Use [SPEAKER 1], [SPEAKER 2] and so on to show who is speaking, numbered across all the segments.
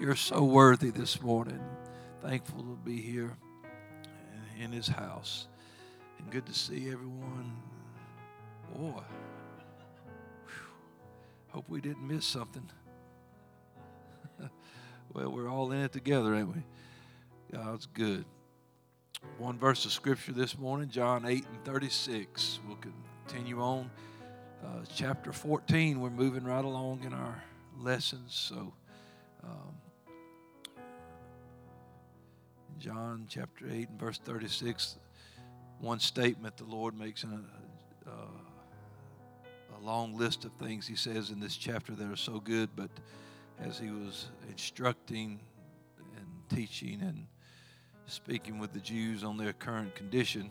[SPEAKER 1] You're so worthy this morning. Thankful to be here in His house. And good to see everyone. Boy, Whew. hope we didn't miss something. well, we're all in it together, ain't we? God's good. One verse of scripture this morning, John 8 and 36. We'll continue on. Uh, chapter 14, we're moving right along in our lessons. So, um, John chapter 8 and verse 36, one statement the Lord makes in a, uh, a long list of things he says in this chapter that are so good, but as he was instructing and teaching and speaking with the Jews on their current condition,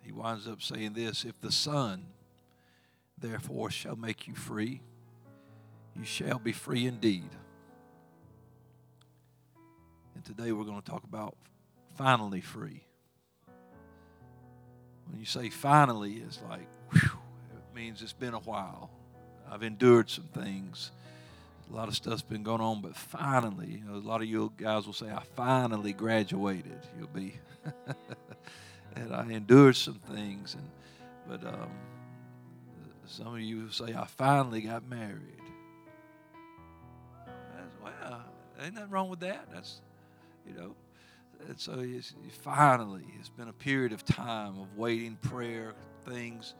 [SPEAKER 1] he winds up saying this If the Son, therefore, shall make you free, you shall be free indeed. Today we're going to talk about finally free. When you say finally, it's like, whew, it means it's been a while. I've endured some things. A lot of stuff's been going on, but finally, a lot of you guys will say, I finally graduated. You'll be, and I endured some things. And, but um, some of you say, I finally got married. well, ain't nothing wrong with that. That's you know. And so it's, finally, it's been a period of time of waiting, prayer, things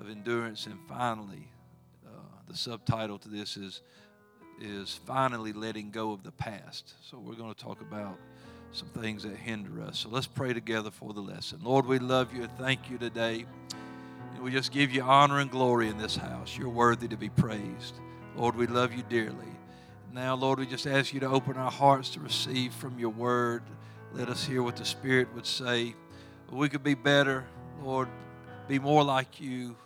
[SPEAKER 1] of endurance, and finally, uh, the subtitle to this is is finally letting go of the past. So we're going to talk about some things that hinder us. So let's pray together for the lesson. Lord, we love you and thank you today. And we just give you honor and glory in this house. You're worthy to be praised. Lord, we love you dearly. Now, Lord, we just ask you to open our hearts to receive from your word. Let us hear what the Spirit would say. We could be better, Lord, be more like you.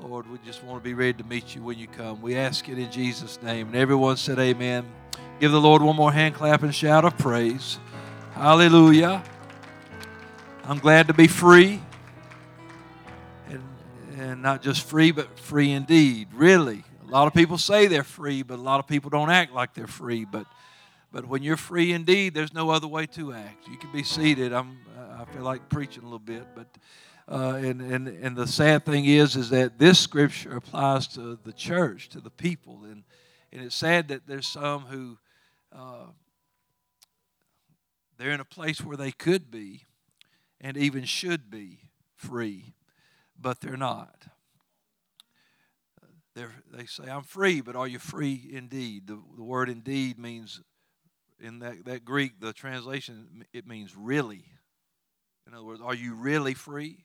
[SPEAKER 1] Lord, we just want to be ready to meet you when you come. We ask it in Jesus' name. And everyone said, Amen. Give the Lord one more hand clap and shout of praise. Hallelujah. I'm glad to be free. And, and not just free, but free indeed. Really. A lot of people say they're free, but a lot of people don't act like they're free. But but when you're free indeed, there's no other way to act. You can be seated. I'm I feel like preaching a little bit, but uh, and and and the sad thing is is that this scripture applies to the church, to the people, and and it's sad that there's some who uh, they're in a place where they could be, and even should be free, but they're not they say, I'm free, but are you free indeed? The, the word indeed means, in that, that Greek, the translation, it means really. In other words, are you really free?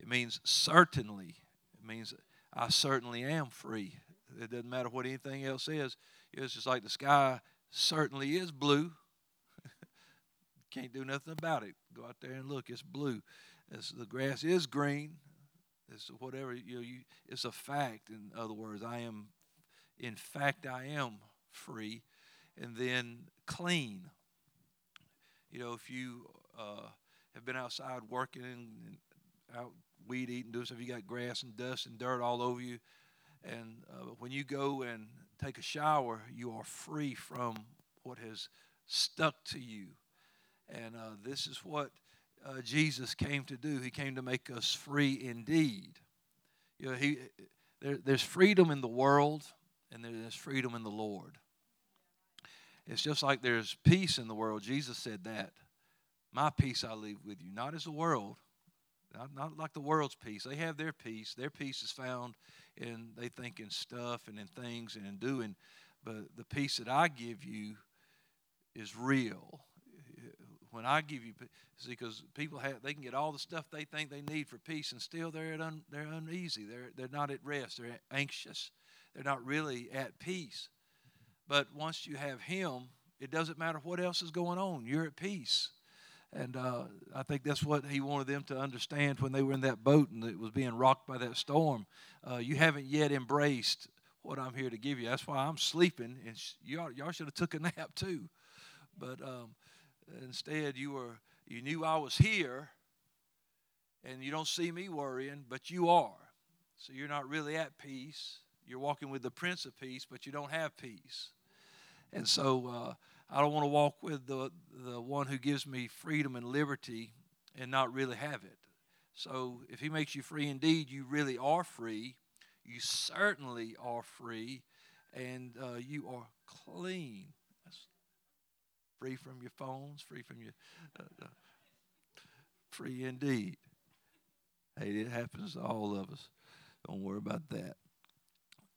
[SPEAKER 1] It means certainly. It means I certainly am free. It doesn't matter what anything else is. It's just like the sky certainly is blue. Can't do nothing about it. Go out there and look. It's blue. It's, the grass is green. It's whatever you know. You, it's a fact. In other words, I am, in fact, I am free, and then clean. You know, if you uh, have been outside working and, out weed eating, doing stuff, you got grass and dust and dirt all over you, and uh, when you go and take a shower, you are free from what has stuck to you. And uh, this is what uh, Jesus came to do. He came to make us free indeed. You know, he, there, there's freedom in the world, and there's freedom in the Lord. It's just like there's peace in the world. Jesus said that. My peace I leave with you, not as the world, not, not like the world's peace. They have their peace. Their peace is found in they think in stuff and in things and in doing. But the peace that I give you is real when I give you see because people have they can get all the stuff they think they need for peace and still they're un, they're uneasy they're they're not at rest they're anxious they're not really at peace but once you have him it doesn't matter what else is going on you're at peace and uh, I think that's what he wanted them to understand when they were in that boat and it was being rocked by that storm. Uh, you haven't yet embraced what I'm here to give you. That's why I'm sleeping, and y'all, y'all should have took a nap too. But um, Instead, you were you knew I was here, and you don't see me worrying, but you are. So you're not really at peace. You're walking with the Prince of Peace, but you don't have peace. And so uh, I don't want to walk with the, the one who gives me freedom and liberty and not really have it. So if he makes you free indeed, you really are free. You certainly are free, and uh, you are clean. Free from your phones, free from your. Uh, uh free indeed. Hey, it happens to all of us. Don't worry about that.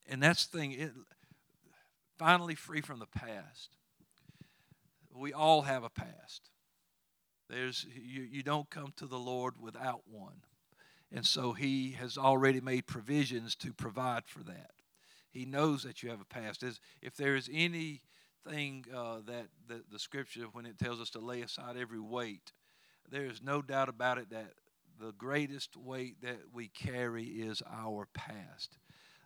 [SPEAKER 1] And that's the thing. It, finally, free from the past. We all have a past. There's you, you don't come to the Lord without one. And so he has already made provisions to provide for that. He knows that you have a past. As if there is anything uh, that, that the scripture, when it tells us to lay aside every weight, there is no doubt about it that the greatest weight that we carry is our past.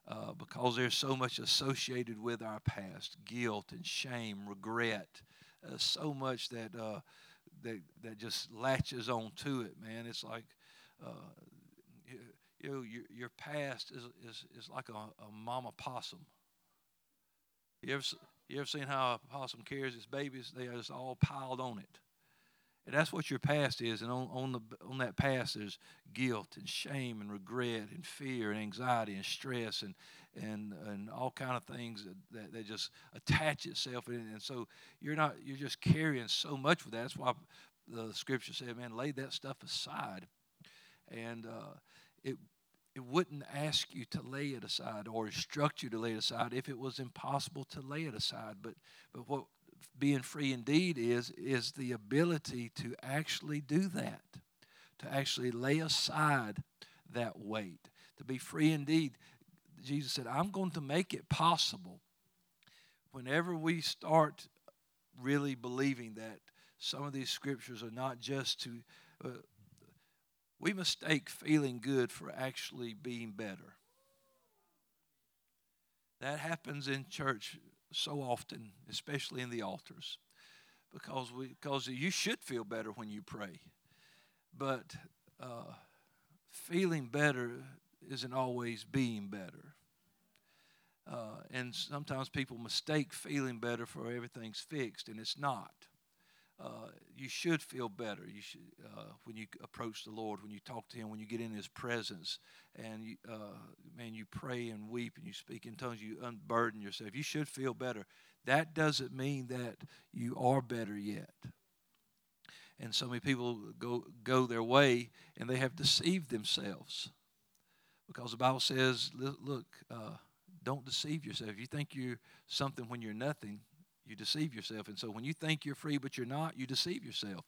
[SPEAKER 1] Uh, because there's so much associated with our past guilt and shame, regret, uh, so much that, uh, that, that just latches on to it, man. It's like, uh, you, you know, your, your past is, is, is like a, a mama possum. You ever, you ever seen how a possum carries its babies? They are just all piled on it. And that's what your past is. And on, on, the, on that past, there's guilt and shame and regret and fear and anxiety and stress and, and, and all kind of things that, that, just attach itself. In, and so you're not, you're just carrying so much with that. That's why the scripture said, man, lay that stuff aside. And uh, it, it wouldn't ask you to lay it aside or instruct you to lay it aside if it was impossible to lay it aside. But, but what being free indeed is is the ability to actually do that to actually lay aside that weight to be free indeed jesus said i'm going to make it possible whenever we start really believing that some of these scriptures are not just to uh, we mistake feeling good for actually being better that happens in church so often, especially in the altars, because we because you should feel better when you pray, but uh, feeling better isn't always being better. Uh, and sometimes people mistake feeling better for everything's fixed, and it's not. Uh, you should feel better. You should uh, when you approach the Lord, when you talk to Him, when you get in His presence, and you, uh, man, you pray and weep and you speak in tongues. You unburden yourself. You should feel better. That doesn't mean that you are better yet. And so many people go go their way and they have deceived themselves, because the Bible says, "Look, uh, don't deceive yourself. If you think you're something when you're nothing, you deceive yourself. And so when you think you're free but you're not, you deceive yourself.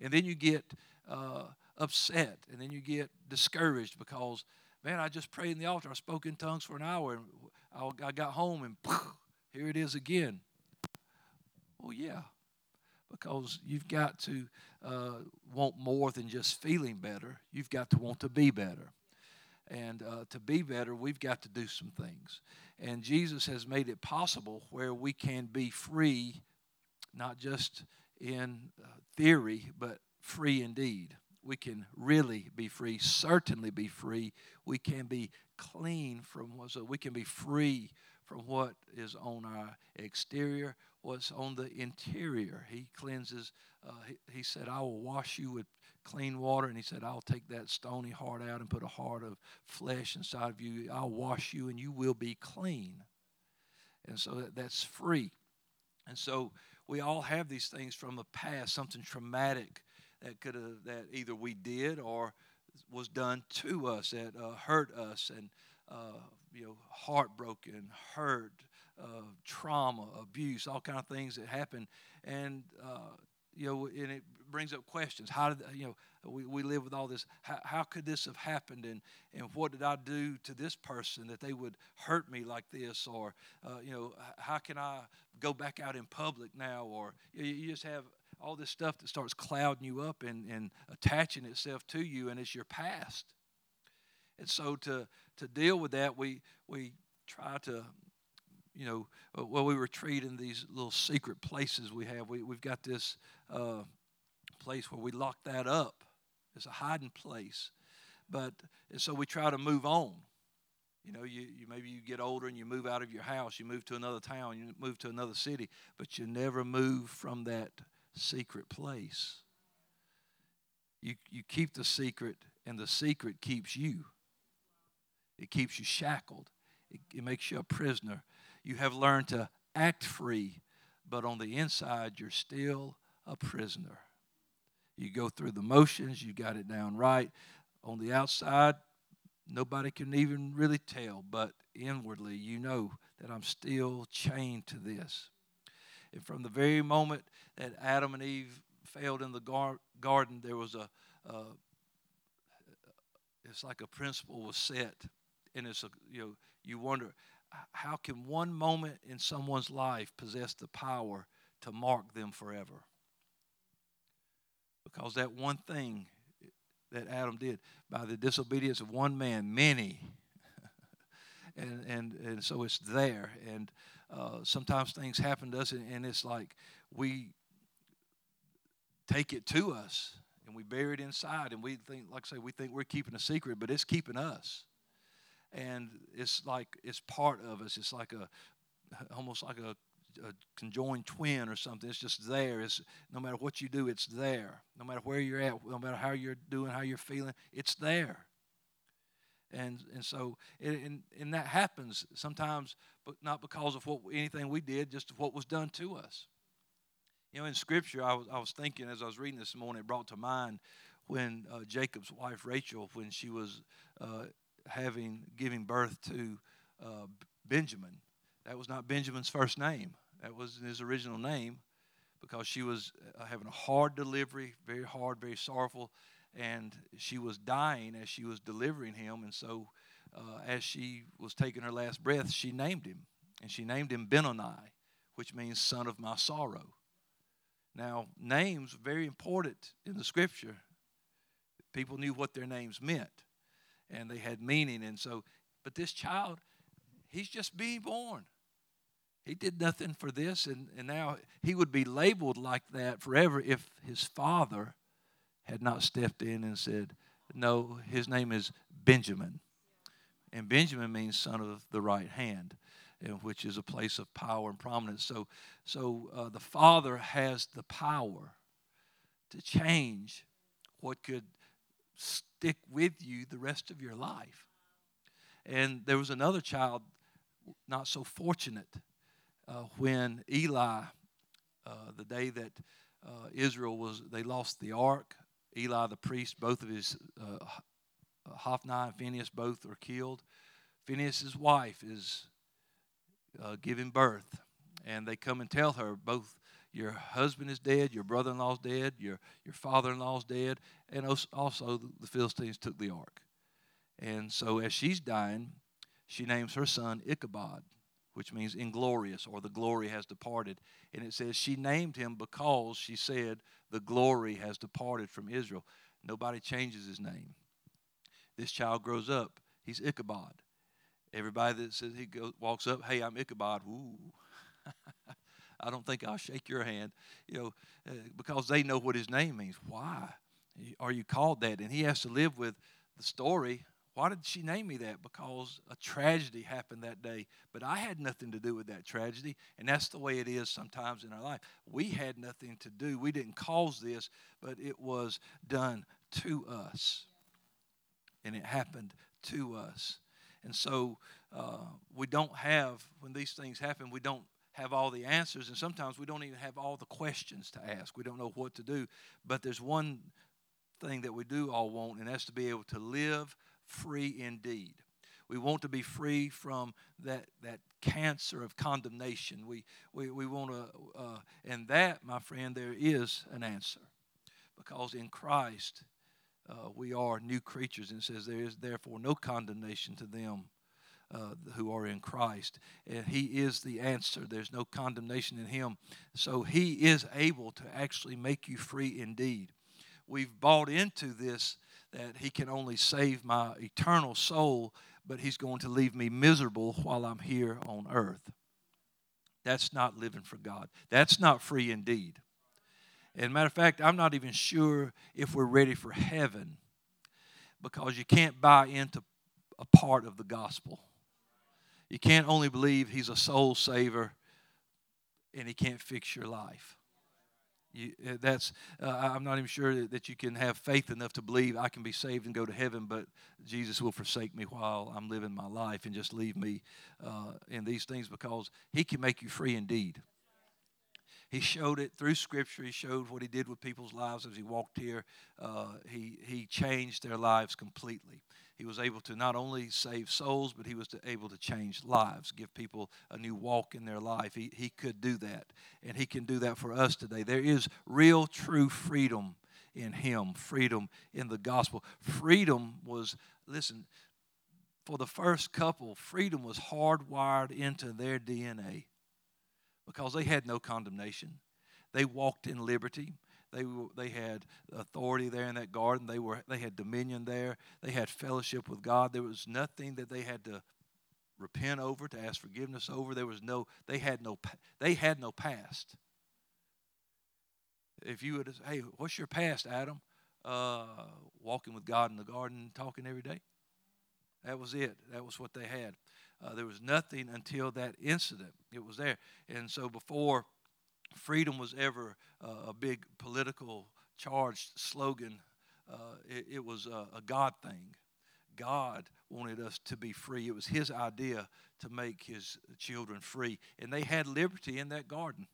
[SPEAKER 1] And then you get uh, upset and then you get discouraged because, man, I just prayed in the altar. I spoke in tongues for an hour and I got home and here it is again. Well, yeah, because you've got to uh, want more than just feeling better. You've got to want to be better. And uh, to be better, we've got to do some things. And Jesus has made it possible where we can be free, not just in uh, theory, but free indeed. We can really be free, certainly be free. We can be clean from what, so we can be free from what is on our exterior, what's on the interior. He cleanses, uh, he, he said, I will wash you with clean water. And he said, I'll take that stony heart out and put a heart of flesh inside of you. I'll wash you and you will be clean. And so that, that's free. And so we all have these things from the past, something traumatic that could have that either we did or was done to us that uh, hurt us and uh, you know heartbroken, hurt, uh, trauma, abuse, all kind of things that happen, and uh, you know, and it brings up questions. How did you know we, we live with all this? How, how could this have happened? And and what did I do to this person that they would hurt me like this? Or uh, you know, how can I go back out in public now? Or you, you just have all this stuff that starts clouding you up and, and attaching itself to you, and it's your past. And so to to deal with that, we we try to you know, uh, well, we retreat in these little secret places we have. We, we've got this uh, place where we lock that up. It's a hiding place. But and so we try to move on. You know, you, you maybe you get older and you move out of your house, you move to another town, you move to another city, but you never move from that secret place. You, you keep the secret, and the secret keeps you. It keeps you shackled, it, it makes you a prisoner. You have learned to act free, but on the inside, you're still a prisoner. You go through the motions, you got it down right. On the outside, nobody can even really tell, but inwardly, you know that I'm still chained to this. And from the very moment that Adam and Eve failed in the gar- garden, there was a, uh, it's like a principle was set. And it's a, you know, you wonder, how can one moment in someone's life possess the power to mark them forever? Because that one thing that Adam did, by the disobedience of one man, many. and, and, and so it's there. And uh, sometimes things happen to us, and, and it's like we take it to us and we bury it inside and we think like I say we think we're keeping a secret but it's keeping us and it's like it's part of us. It's like a almost like a, a, conjoined twin or something. It's just there. It's no matter what you do, it's there. No matter where you're at, no matter how you're doing, how you're feeling, it's there. And and so and and that happens sometimes, but not because of what anything we did, just what was done to us. You know, in Scripture, I was I was thinking as I was reading this morning, it brought to mind when uh, Jacob's wife Rachel, when she was uh, having giving birth to uh, Benjamin. That was not Benjamin's first name. That was his original name because she was uh, having a hard delivery, very hard, very sorrowful, and she was dying as she was delivering him. And so, uh, as she was taking her last breath, she named him, and she named him Benoni, which means son of my sorrow. Now, names very important in the scripture. People knew what their names meant and they had meaning. And so, but this child, he's just being born. He did nothing for this, and, and now he would be labeled like that forever if his father had not stepped in and said, No, his name is Benjamin. And Benjamin means son of the right hand, which is a place of power and prominence. So, so uh, the father has the power to change what could stick with you the rest of your life. And there was another child, not so fortunate, uh, when Eli, uh, the day that uh, Israel was, they lost the ark. Eli the priest, both of his, uh, Hophni and Phinehas, both are killed. Phinehas's wife is uh, giving birth, and they come and tell her both your husband is dead, your brother in law's dead, your, your father in law's dead, and also the Philistines took the ark. And so as she's dying, she names her son Ichabod, which means inglorious or the glory has departed. And it says she named him because she said the glory has departed from Israel. Nobody changes his name. This child grows up, he's Ichabod. Everybody that says he goes, walks up, hey, I'm Ichabod, ooh. I don't think I'll shake your hand, you know, uh, because they know what his name means. Why are you called that? And he has to live with the story. Why did she name me that? Because a tragedy happened that day, but I had nothing to do with that tragedy, and that's the way it is sometimes in our life. We had nothing to do. We didn't cause this, but it was done to us, and it happened to us. And so uh, we don't have, when these things happen, we don't have all the answers, and sometimes we don't even have all the questions to ask. We don't know what to do. But there's one thing that we do all want, and that's to be able to live free indeed. We want to be free from that, that cancer of condemnation. We, we, we want to, uh, and that, my friend, there is an answer. Because in Christ, uh, we are new creatures, and it says, There is therefore no condemnation to them uh, who are in Christ. And He is the answer. There's no condemnation in Him. So He is able to actually make you free indeed. We've bought into this that He can only save my eternal soul, but He's going to leave me miserable while I'm here on earth. That's not living for God. That's not free indeed. And matter of fact, I'm not even sure if we're ready for heaven because you can't buy into a part of the gospel. You can't only believe He's a soul saver and He can't fix your life. You, uh, that's uh, I'm not even sure that you can have faith enough to believe I can be saved and go to heaven, but Jesus will forsake me while I'm living my life and just leave me uh, in these things because He can make you free indeed. He showed it through Scripture. He showed what He did with people's lives as He walked here. Uh, he He changed their lives completely he was able to not only save souls, but he was able to change lives, give people a new walk in their life. He, he could do that, and he can do that for us today. There is real, true freedom in him, freedom in the gospel. Freedom was, listen, for the first couple, freedom was hardwired into their DNA because they had no condemnation. They walked in liberty. They, they had authority there in that garden. They, were, they had dominion there. They had fellowship with God. There was nothing that they had to repent over, to ask forgiveness over. There was no, they had no, they had no past. If you would, say, hey, what's your past, Adam? Uh, walking with God in the garden, talking every day. That was it. That was what they had. Uh, there was nothing until that incident. It was there. And so before freedom was ever uh, a big political charged slogan. Uh, it, it, was a, a, God thing. God wanted us to be free. It was His idea to make His children free. And they had liberty in that garden.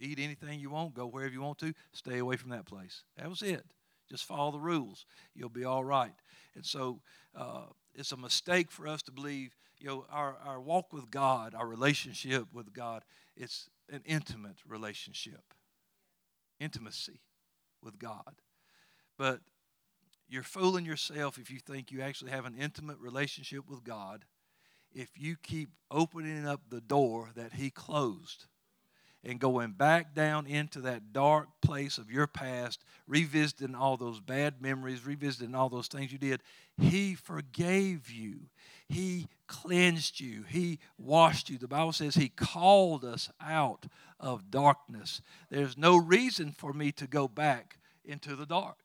[SPEAKER 1] Eat anything you want, go wherever you want to, stay away from that place. That was it. Just follow the rules. You'll be all right. And so uh, it's a mistake for us to believe, you know, our, our walk with God, our relationship with God, it's an intimate relationship, intimacy with God. But you're fooling yourself if you think you actually have an intimate relationship with God if you keep opening up the door that He closed and going back down into that dark place of your past, revisiting all those bad memories, revisiting all those things you did, He forgave you. He cleansed you. He washed you. The Bible says He called us out of darkness. There's no reason for me to go back into the dark.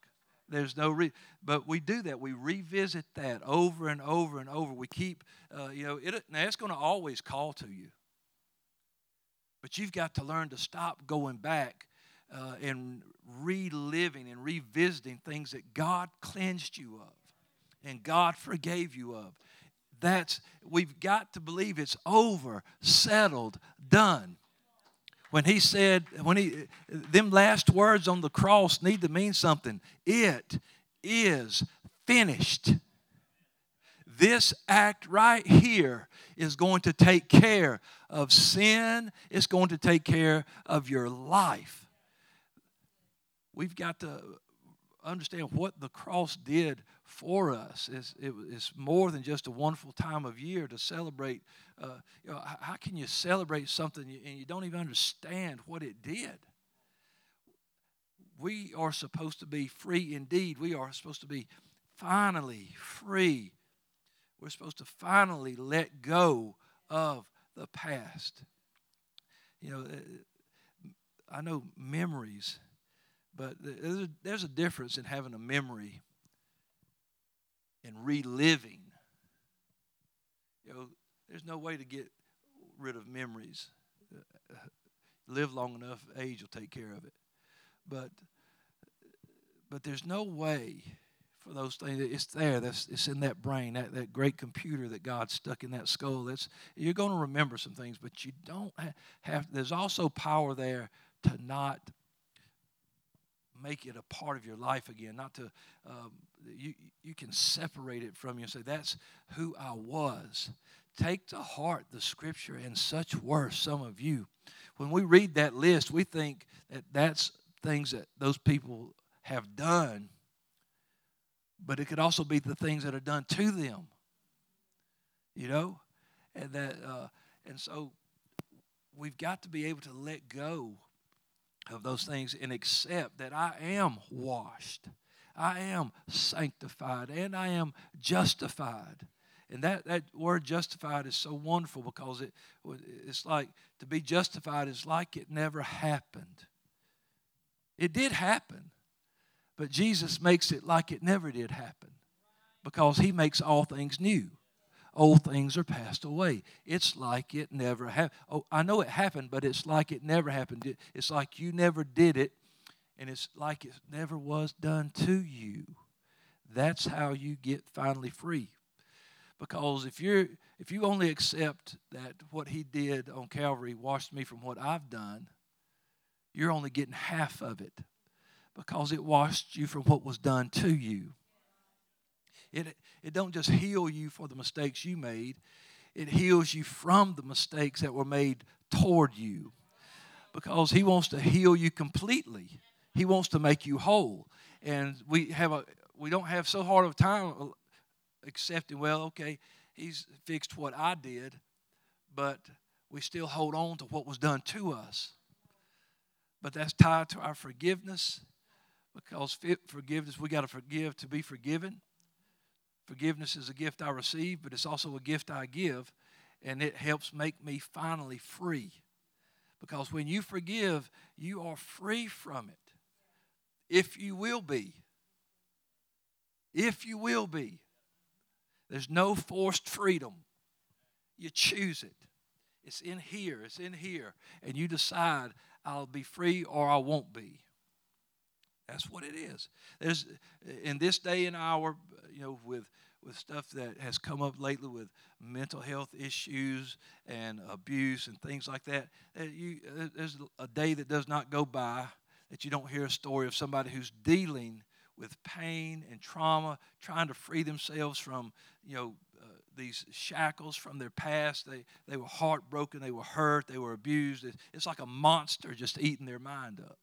[SPEAKER 1] There's no reason. But we do that. We revisit that over and over and over. We keep, uh, you know, it, now it's going to always call to you. But you've got to learn to stop going back uh, and reliving and revisiting things that God cleansed you of and God forgave you of. That's we've got to believe it's over, settled, done. When he said, when he them last words on the cross need to mean something. It is finished. This act right here is going to take care of sin, it's going to take care of your life. We've got to understand what the cross did for us. It's, it, it's more than just a wonderful time of year to celebrate. Uh, you know, how can you celebrate something and you don't even understand what it did? We are supposed to be free indeed. We are supposed to be finally free we're supposed to finally let go of the past. You know, uh, I know memories, but there's a, difference in having a memory and reliving. You know, there's no way to get rid of memories. Uh, live long enough, age will take care of it. But but there's no way for those things. It's there. That's it's in that brain, that, that great computer that God stuck in that skull. That's you're going to remember some things, but you don't have. There's also power there to not make it a part of your life again. Not to um, you you can separate it from you and say that's who I was. Take to heart the scripture, and such were some of you. When we read that list, we think that that's things that those people have done but it could also be the things that are done to them. You know, and that uh, and so we've got to be able to let go of those things and accept that I am washed, I am sanctified, and I am justified. And that, that word justified is so wonderful because it, it's like to be justified is like it never happened. It did happen. But Jesus makes it like it never did happen because he makes all things new. old things are passed away. It's like it never happened. Oh, I know it happened, but it's like it never happened. It's like you never did it, and it's like it never was done to you. That's how you get finally free. Because if you're if you only accept that what he did on Calvary washed me from what I've done, you're only getting half of it because it washed you from what was done to you. It, it don't just heal you for the mistakes you made, it heals you from the mistakes that were made toward you. Because he wants to heal you completely. He wants to make you whole. And we have a we don't have so hard of a time accepting, well, okay, he's fixed what I did, but we still hold on to what was done to us. But that's tied to our forgiveness because forgiveness, we got to forgive to be forgiven. Forgiveness is a gift I receive, but it's also a gift I give, and it helps make me finally free. Because when you forgive, you are free from it. If you will be. If you will be. There's no forced freedom. You choose it. It's in here, it's in here. And you decide, I'll be free or I won't be. That's what it is. There's in this day and hour, you know, with with stuff that has come up lately with mental health issues and abuse and things like that. Uh, you, uh, there's a day that does not go by that you don't hear a story of somebody who's dealing with pain and trauma, trying to free themselves from, you know, uh, these shackles from their past. They, they were heartbroken, they were hurt, they were abused. It's like a monster just eating their mind up.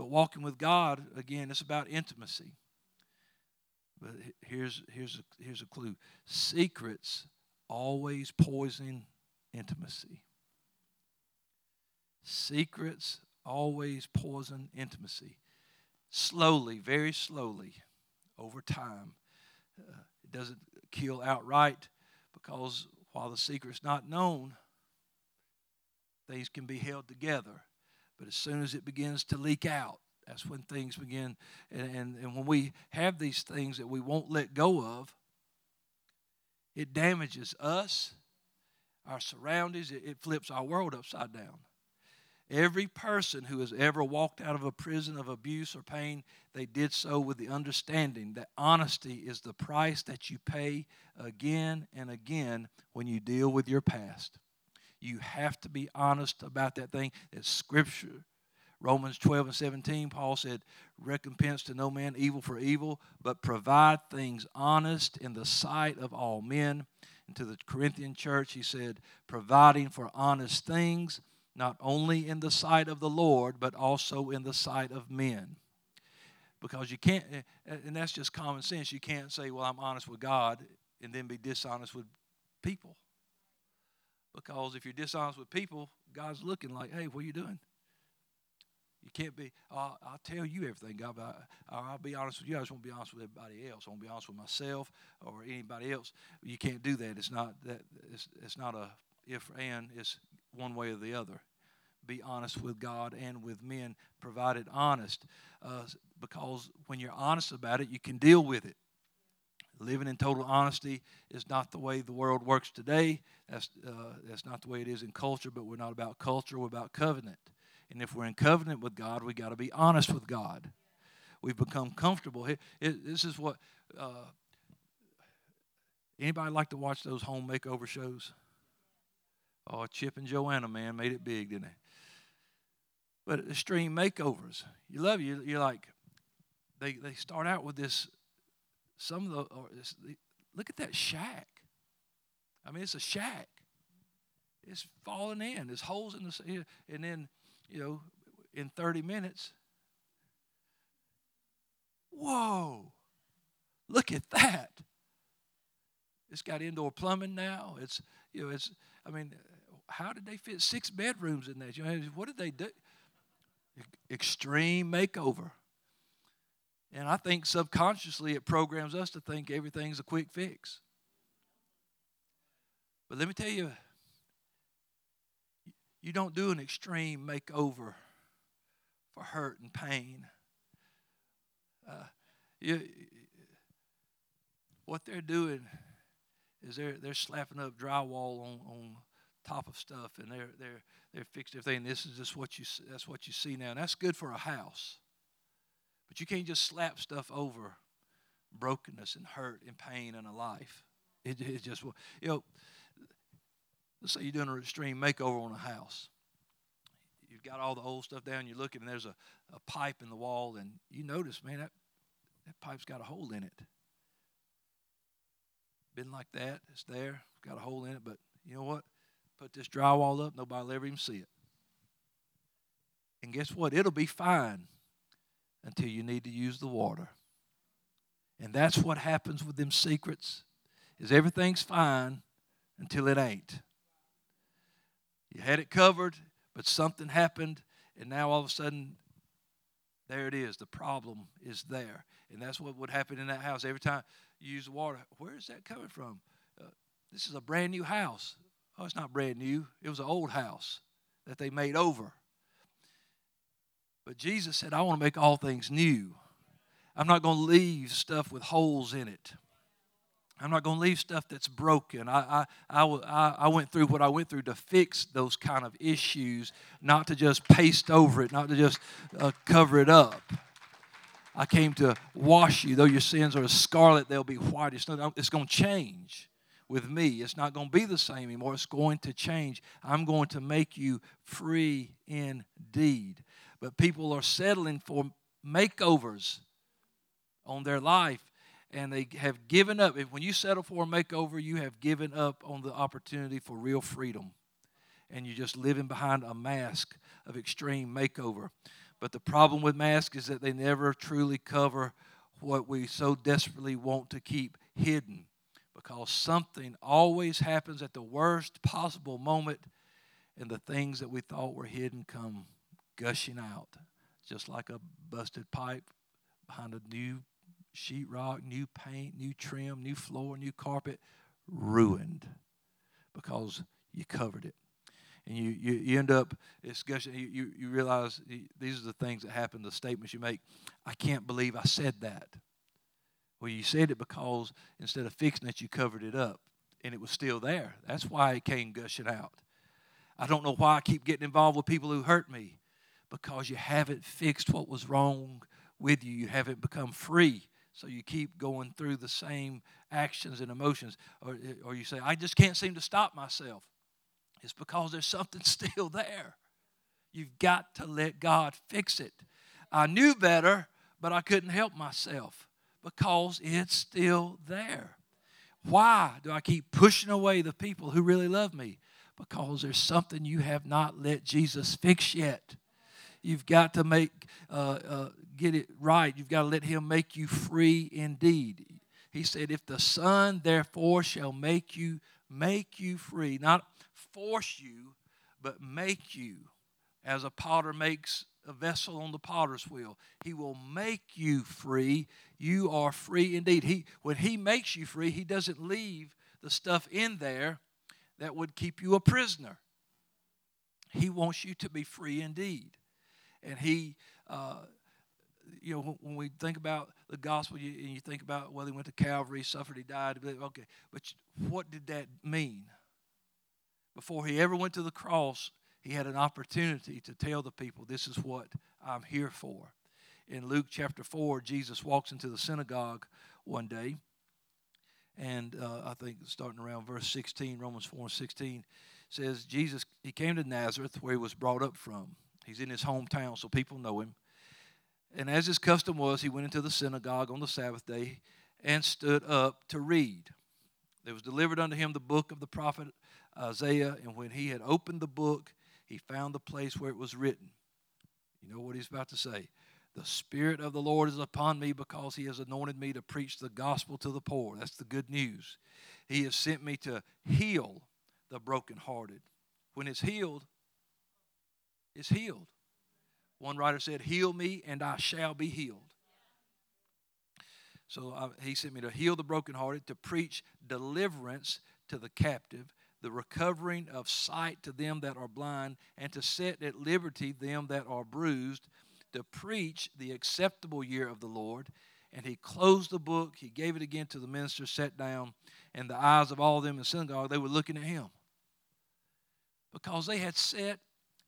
[SPEAKER 1] But walking with God, again, it's about intimacy. But here's, here's, a, here's a clue secrets always poison intimacy. Secrets always poison intimacy. Slowly, very slowly, over time. Uh, it doesn't kill outright because while the secret's not known, things can be held together. But as soon as it begins to leak out, that's when things begin. And, and, and when we have these things that we won't let go of, it damages us, our surroundings, it, it flips our world upside down. Every person who has ever walked out of a prison of abuse or pain, they did so with the understanding that honesty is the price that you pay again and again when you deal with your past. You have to be honest about that thing. It's scripture. Romans 12 and 17, Paul said, Recompense to no man evil for evil, but provide things honest in the sight of all men. And to the Corinthian church, he said, Providing for honest things, not only in the sight of the Lord, but also in the sight of men. Because you can't, eh, eh, and that's just common sense, you can't say, Well, I'm honest with God, and then be dishonest with people. Because if you're dishonest with people, God's looking like, hey, what are you doing? You can't be, uh, I'll tell you everything, God, but I, I'll be honest with you. I just won't be honest with everybody else. I won't be honest with myself or anybody else. You can't do that. It's not that. It's, it's not a if and. It's one way or the other. Be honest with God and with men, provided honest, uh, because when you're honest about it, you can deal with it. Living in total honesty is not the way the world works today. That's, uh, that's not the way it is in culture, but we're not about culture, we're about covenant. And if we're in covenant with God, we got to be honest with God. We've become comfortable. It, it, this is what. Uh, anybody like to watch those home makeover shows? Oh, Chip and Joanna, man, made it big, didn't they? But extreme makeovers, you love you. You're like, they they start out with this some of the, look at that shack. I mean, it's a shack. It's falling in. There's holes in the, and then, you know, in 30 minutes, whoa, look at that. It's got indoor plumbing now. It's, you know, it's, I mean, how did they fit six bedrooms in that? You know, what did they do? Extreme makeover. And I think subconsciously it programs us to think everything's a quick fix. But let me tell you, you don't do an extreme makeover for hurt and pain. Uh, you, what they're doing is they're they're slapping up drywall on on top of stuff, and they're they're they're fixed everything. This is just what you that's what you see now. And that's good for a house, but you can't just slap stuff over brokenness and hurt and pain in a life. It, it just you know. Let's say you're doing a extreme makeover on a house. You've got all the old stuff down. You're looking, and there's a, a pipe in the wall, and you notice, man, that that pipe's got a hole in it. Been like that. It's there. Got a hole in it, but you know what? Put this drywall up, nobody will ever even see it. And guess what? It'll be fine until you need to use the water. And that's what happens with them secrets. Is everything's fine until it ain't. You had it covered, but something happened, and now all of a sudden, there it is. The problem is there. And that's what would happen in that house. Every time you use the water, where is that coming from? Uh, this is a brand new house. Oh, it's not brand new. It was an old house that they made over. But Jesus said, I want to make all things new. I'm not going to leave stuff with holes in it. I'm not going to leave stuff that's broken. I, I, I, I went through what I went through to fix those kind of issues, not to just paste over it, not to just uh, cover it up. I came to wash you. Though your sins are as scarlet, they'll be white. It's, not, it's going to change with me. It's not going to be the same anymore. It's going to change. I'm going to make you free indeed. But people are settling for makeovers on their life and they have given up. When you settle for a makeover, you have given up on the opportunity for real freedom. And you're just living behind a mask of extreme makeover. But the problem with masks is that they never truly cover what we so desperately want to keep hidden because something always happens at the worst possible moment, and the things that we thought were hidden come gushing out, just like a busted pipe behind a new sheetrock, new paint, new trim, new floor, new carpet, ruined because you covered it. And you, you, you end up discussing, you, you, you realize these are the things that happen, the statements you make. I can't believe I said that. Well, you said it because instead of fixing it, you covered it up and it was still there. That's why it came gushing out. I don't know why I keep getting involved with people who hurt me because you haven't fixed what was wrong with you. You haven't become free. So you keep going through the same actions and emotions. Or, or you say, I just can't seem to stop myself. It's because there's something still there. You've got to let God fix it. I knew better, but I couldn't help myself because it's still there. Why do I keep pushing away the people who really love me? Because there's something you have not let Jesus fix yet. You've got to make uh, uh, get it right. You've got to let Him make you free indeed. He said, "If the Son therefore shall make you make you free, not force you, but make you, as a potter makes a vessel on the potter's wheel. He will make you free. You are free indeed. He, when He makes you free, He doesn't leave the stuff in there that would keep you a prisoner. He wants you to be free indeed. And He, uh, you know, when we think about the gospel, you, and you think about whether He went to Calvary, suffered, He died, okay, but what did that mean? Before He ever went to the cross, he had an opportunity to tell the people, This is what I'm here for. In Luke chapter 4, Jesus walks into the synagogue one day, and uh, I think starting around verse 16, Romans 4 and 16, says, Jesus, he came to Nazareth where he was brought up from. He's in his hometown, so people know him. And as his custom was, he went into the synagogue on the Sabbath day and stood up to read. There was delivered unto him the book of the prophet Isaiah, and when he had opened the book, he found the place where it was written. You know what he's about to say? The Spirit of the Lord is upon me because he has anointed me to preach the gospel to the poor. That's the good news. He has sent me to heal the brokenhearted. When it's healed, it's healed. One writer said, Heal me and I shall be healed. So he sent me to heal the brokenhearted, to preach deliverance to the captive, the recovering of sight to them that are blind, and to set at liberty them that are bruised, to preach the acceptable year of the Lord. And he closed the book, he gave it again to the minister, sat down, and the eyes of all them in the synagogue, they were looking at him. Because they had sat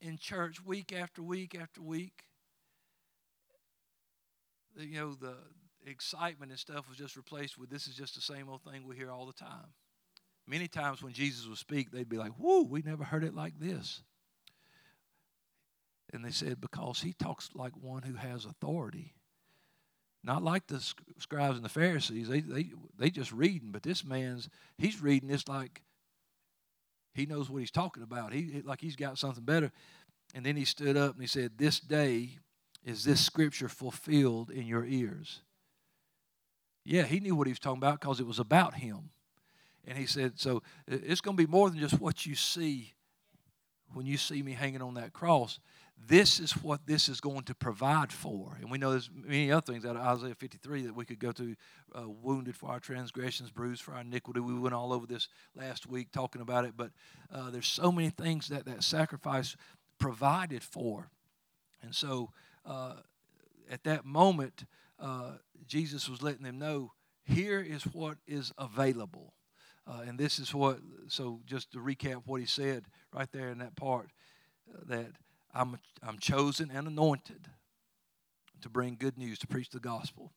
[SPEAKER 1] in church week after week after week. You know, the excitement and stuff was just replaced with this is just the same old thing we hear all the time. Many times when Jesus would speak, they'd be like, Whoa, we never heard it like this. And they said, Because he talks like one who has authority. Not like the scribes and the Pharisees. They, they, they just reading, but this man's, he's reading this like he knows what he's talking about. He like he's got something better. And then he stood up and he said, This day is this scripture fulfilled in your ears. Yeah, he knew what he was talking about because it was about him. And he said, So it's going to be more than just what you see when you see me hanging on that cross this is what this is going to provide for. And we know there's many other things out of Isaiah 53 that we could go to uh, wounded for our transgressions, bruised for our iniquity. We went all over this last week talking about it, but uh, there's so many things that that sacrifice provided for. And so uh, at that moment, uh, Jesus was letting them know here is what is available. Uh, and this is what, so just to recap what he said right there in that part, uh, that I'm, I'm chosen and anointed to bring good news, to preach the gospel.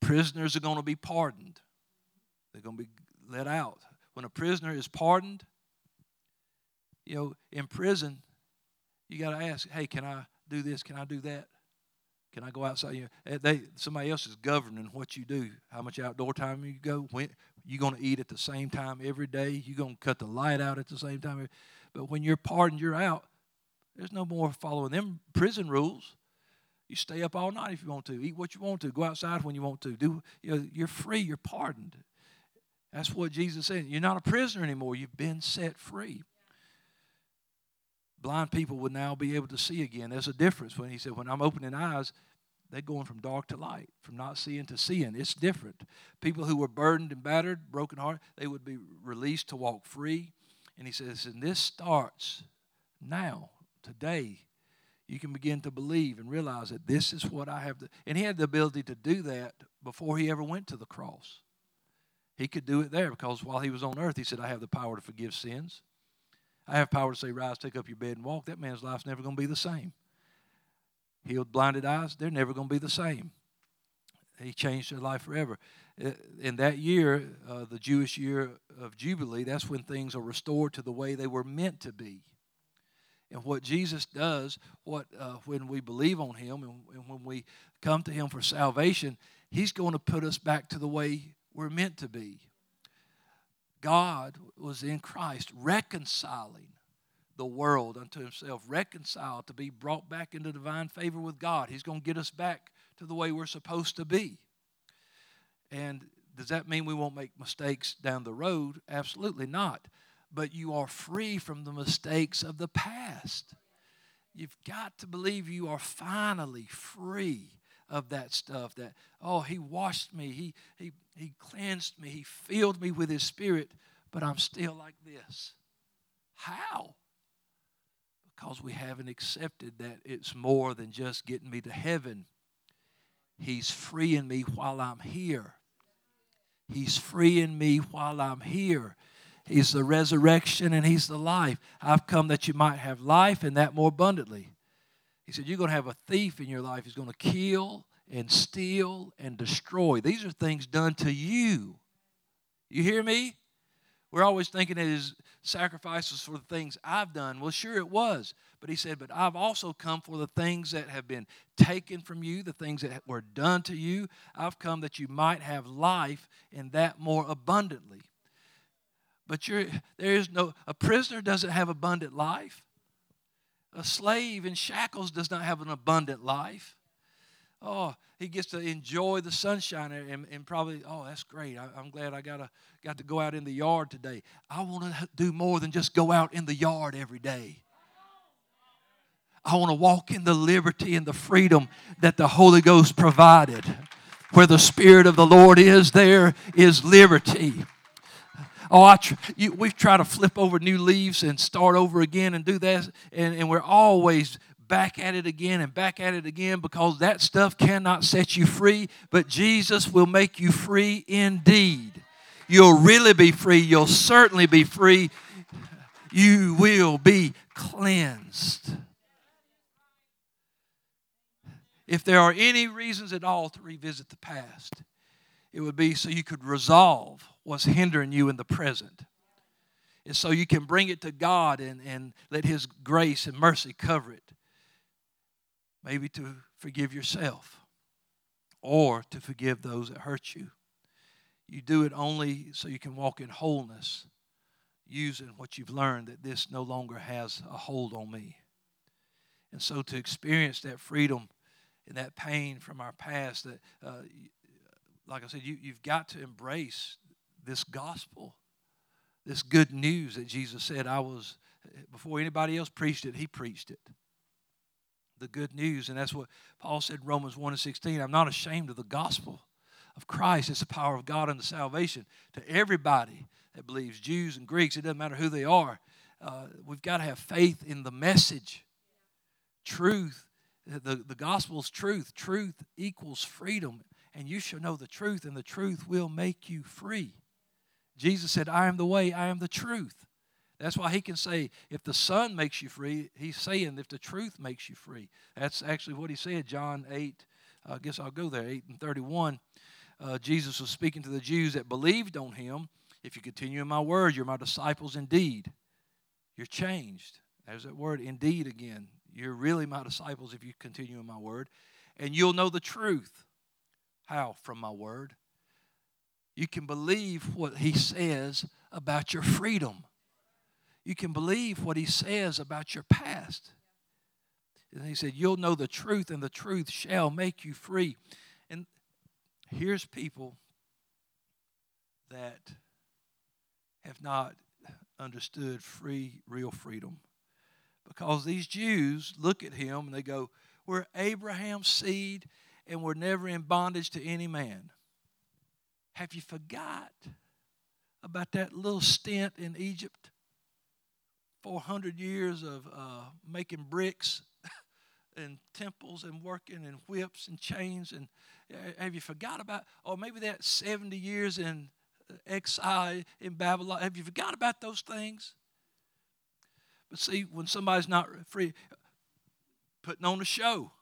[SPEAKER 1] Prisoners are going to be pardoned, they're going to be let out. When a prisoner is pardoned, you know, in prison, you got to ask, hey, can I do this? Can I do that? Can I go outside? You know, eh, they, somebody else is governing what you do, how much outdoor time you go. When you're going to eat at the same time every day? you're going to cut the light out at the same time? But when you're pardoned, you're out. There's no more following them prison rules. You stay up all night if you want to, eat what you want to, go outside when you want to. Do you know, you're free, you're pardoned. That's what Jesus said. You're not a prisoner anymore. You've been set free. Blind people would now be able to see again. There's a difference when he said, When I'm opening eyes, they're going from dark to light, from not seeing to seeing. It's different. People who were burdened and battered, broken heart, they would be released to walk free. And he says, and this starts now today you can begin to believe and realize that this is what I have to. And he had the ability to do that before he ever went to the cross. He could do it there because while he was on earth, he said, I have the power to forgive sins. I have power to say, Rise, take up your bed and walk. That man's life's never going to be the same. Healed blinded eyes, they're never going to be the same. He changed their life forever. Uh, in that year, uh, the Jewish year of Jubilee, that's when things are restored to the way they were meant to be. And what Jesus does, what uh, when we believe on Him and, and when we come to Him for salvation, He's going to put us back to the way we're meant to be. God was in Christ reconciling the world unto Himself, reconciled to be brought back into divine favor with God. He's going to get us back to the way we're supposed to be. And does that mean we won't make mistakes down the road? Absolutely not but you are free from the mistakes of the past. You've got to believe you are finally free of that stuff that, oh, he washed me, he, he, he cleansed me, he filled me with his spirit, but I'm still like this. How? Because we haven't accepted that it's more than just getting me to heaven. He's freeing me while I'm here. He's freeing me while I'm here. He's the resurrection and He's the life. I've come that you might have life and that more abundantly. He said, You're going to have a thief in your life He's going to kill and steal and destroy. These are things done to you. You hear me? We're always thinking it is sacrifices for the things I've done. Well, sure it was. But he said, But I've also come for the things that have been taken from you, the things that were done to you. I've come that you might have life and that more abundantly. But you're, there is no, a prisoner doesn't have abundant life. A slave in shackles does not have an abundant life. Oh, he gets to enjoy the sunshine and, and probably, oh, that's great. I, am glad I got, a, got to go out in the yard today. I want to do more than just go out in the yard every day. I want to walk in the liberty and the freedom that the Holy Ghost provided. Where the Spirit of the Lord is, there is liberty. Oh, I tr- you, we've tried to flip over new leaves and start over again and do that, and, and we're always back at it again and back at it again because that stuff cannot set you free, but Jesus will make you free indeed. You'll really be free. You'll certainly be free. You will be cleansed. If there are any reasons at all to revisit the past, it would be so you could resolve what's hindering you in the present. And so you can bring it to God and, and let His grace and mercy cover it. Maybe to forgive yourself or to forgive those that hurt you. You do it only so you can walk in wholeness, using what you've learned that this no longer has a hold on me. And so to experience that freedom and that pain from our past, that, uh, like I said, you, you've got to embrace this gospel, this good news that Jesus said, I was, before anybody else preached it, he preached it the good news. And that's what Paul said in Romans 1 and 16. I'm not ashamed of the gospel of Christ. It's the power of God unto salvation to everybody that believes, Jews and Greeks. It doesn't matter who they are. Uh, we've got to have faith in the message. Truth. The, the gospel is truth. Truth equals freedom. And you shall know the truth, and the truth will make you free. Jesus said, I am the way, I am the truth. That's why he can say, if the Son makes you free, he's saying, if the truth makes you free. That's actually what he said, John 8. I guess I'll go there, 8 and 31. Uh, Jesus was speaking to the Jews that believed on him. If you continue in my word, you're my disciples indeed. You're changed. There's that word indeed again. You're really my disciples if you continue in my word. And you'll know the truth. How? From my word. You can believe what he says about your freedom you can believe what he says about your past. And he said, You'll know the truth, and the truth shall make you free. And here's people that have not understood free, real freedom. Because these Jews look at him and they go, We're Abraham's seed and we're never in bondage to any man. Have you forgot about that little stint in Egypt? 400 years of uh, making bricks and temples and working and whips and chains and uh, have you forgot about or maybe that 70 years in uh, exile in babylon. Have you forgot about those things? But see when somebody's not free putting on a show.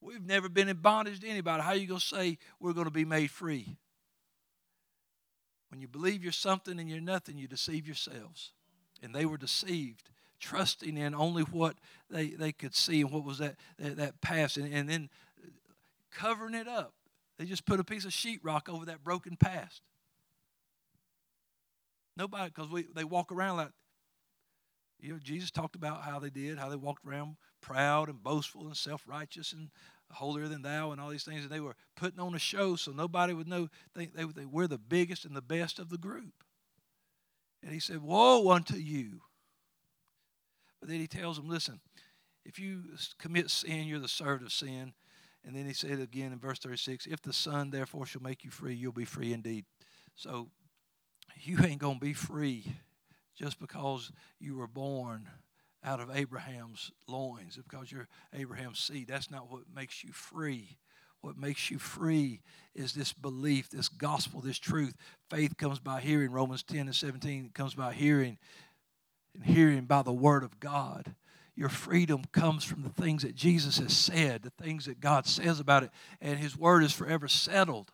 [SPEAKER 1] We've never been in bondage to anybody. How are you going to say we're going to be made free when you believe you're something and you're nothing you deceive yourselves and they were deceived, trusting in only what they, they could see and what was that, that, that past, and, and then uh, covering it up. They just put a piece of sheetrock over that broken past. Nobody, because they walk around like, you know, Jesus talked about how they did, how they walked around proud and boastful and self righteous and holier than thou and all these things. And they were putting on a show so nobody would know think they, they were the biggest and the best of the group. And he said, Woe unto you. But then he tells them, Listen, if you commit sin, you're the servant of sin. And then he said again in verse 36 If the Son therefore shall make you free, you'll be free indeed. So you ain't going to be free just because you were born out of Abraham's loins, because you're Abraham's seed. That's not what makes you free. What makes you free is this belief, this gospel, this truth. Faith comes by hearing. Romans 10 and 17 comes by hearing, and hearing by the word of God. Your freedom comes from the things that Jesus has said, the things that God says about it, and His word is forever settled.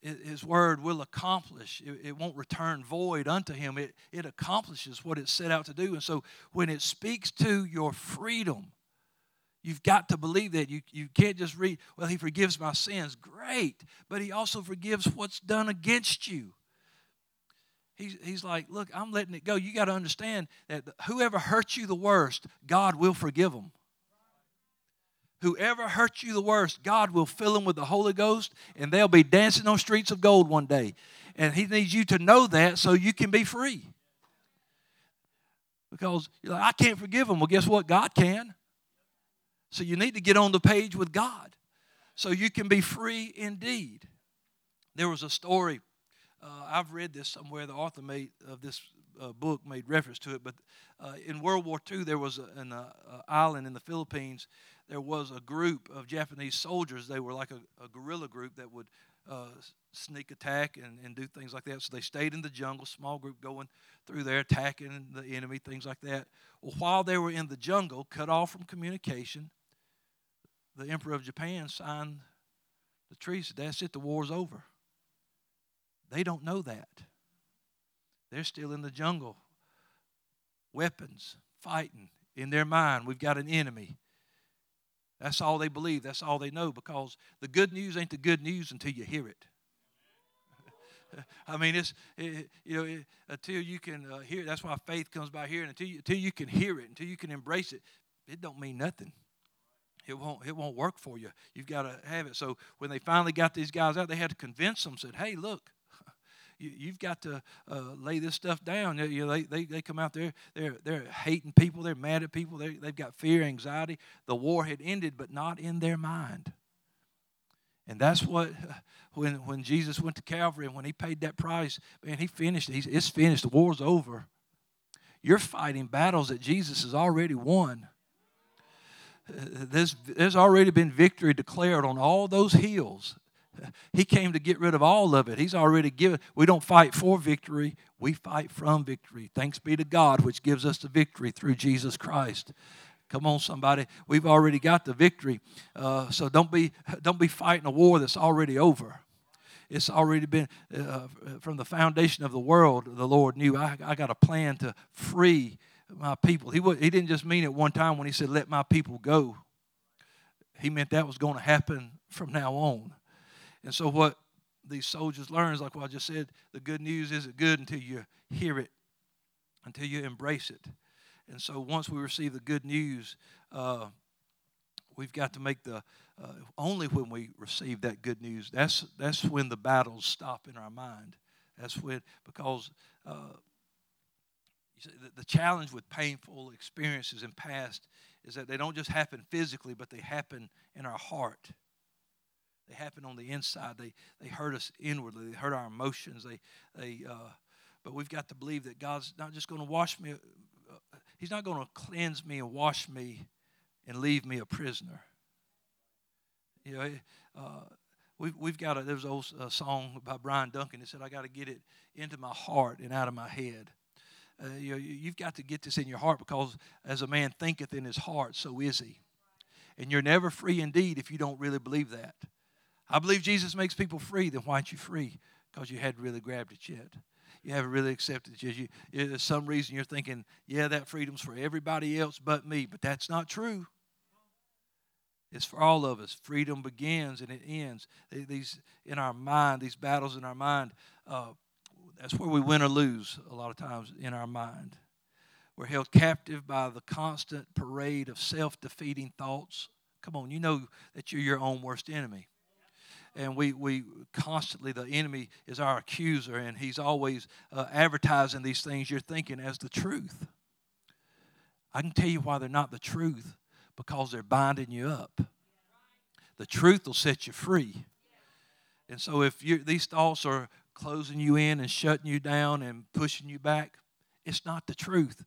[SPEAKER 1] His word will accomplish. It, won't return void unto him. It, it accomplishes what it set out to do. And so when it speaks to your freedom, You've got to believe that. You, you can't just read, well, he forgives my sins. Great. But he also forgives what's done against you. He's, he's like, look, I'm letting it go. You got to understand that whoever hurts you the worst, God will forgive them. Whoever hurts you the worst, God will fill them with the Holy Ghost and they'll be dancing on streets of gold one day. And He needs you to know that so you can be free. Because you're like, I can't forgive them. Well, guess what? God can. So you need to get on the page with God so you can be free indeed. There was a story, uh, I've read this somewhere, the author made, of this uh, book made reference to it, but uh, in World War II, there was a, an uh, island in the Philippines. There was a group of Japanese soldiers. They were like a, a guerrilla group that would uh, sneak attack and, and do things like that. So they stayed in the jungle, small group going through there, attacking the enemy, things like that. Well, while they were in the jungle, cut off from communication, the emperor of Japan signed the treaty. That's it, the war's over. They don't know that. They're still in the jungle, weapons, fighting. In their mind, we've got an enemy. That's all they believe. That's all they know because the good news ain't the good news until you hear it. I mean, it's it, you know it, until you can uh, hear. That's why faith comes by hearing. Until you, until you can hear it, until you can embrace it, it don't mean nothing. It won't it won't work for you. You've got to have it. So when they finally got these guys out, they had to convince them. Said, "Hey, look, you, have got to uh, lay this stuff down. You know, they, they, they come out there, they're, they're hating people, they're mad at people, they, they've got fear, anxiety. The war had ended, but not in their mind. And that's what, when, when Jesus went to Calvary and when he paid that price, man, he finished. He's, it's finished. The war's over. You're fighting battles that Jesus has already won. There's, there's already been victory declared on all those hills. He came to get rid of all of it. He's already given. We don't fight for victory, we fight from victory. Thanks be to God, which gives us the victory through Jesus Christ. Come on, somebody. We've already got the victory. Uh, so don't be, don't be fighting a war that's already over. It's already been uh, from the foundation of the world. The Lord knew I, I got a plan to free my people. He, he didn't just mean it one time when He said, Let my people go. He meant that was going to happen from now on. And so, what these soldiers learn is like what I just said the good news isn't good until you hear it, until you embrace it. And so, once we receive the good news, uh, we've got to make the uh, only when we receive that good news that's that's when the battles stop in our mind that's when because uh, see, the, the challenge with painful experiences in past is that they don't just happen physically but they happen in our heart they happen on the inside. They they hurt us inwardly. They hurt our emotions. They they. Uh, but we've got to believe that God's not just going to wash me. Uh, he's not going to cleanse me and wash me, and leave me a prisoner. You know, uh, we've we've got a. There's an old uh, song by Bryan Duncan. It said, "I got to get it into my heart and out of my head." Uh, you know, you've got to get this in your heart because as a man thinketh in his heart, so is he. And you're never free indeed if you don't really believe that. I believe Jesus makes people free. Then why aren't you free? Because you hadn't really grabbed it yet. You haven't really accepted it yet. You, there's some reason you're thinking, yeah, that freedom's for everybody else but me. But that's not true. It's for all of us. Freedom begins and it ends. These in our mind, these battles in our mind, uh, that's where we win or lose a lot of times in our mind. We're held captive by the constant parade of self defeating thoughts. Come on, you know that you're your own worst enemy and we, we constantly, the enemy is our accuser, and he's always uh, advertising these things you're thinking as the truth. I can tell you why they're not the truth because they're binding you up. The truth will set you free. And so, if these thoughts are closing you in and shutting you down and pushing you back, it's not the truth.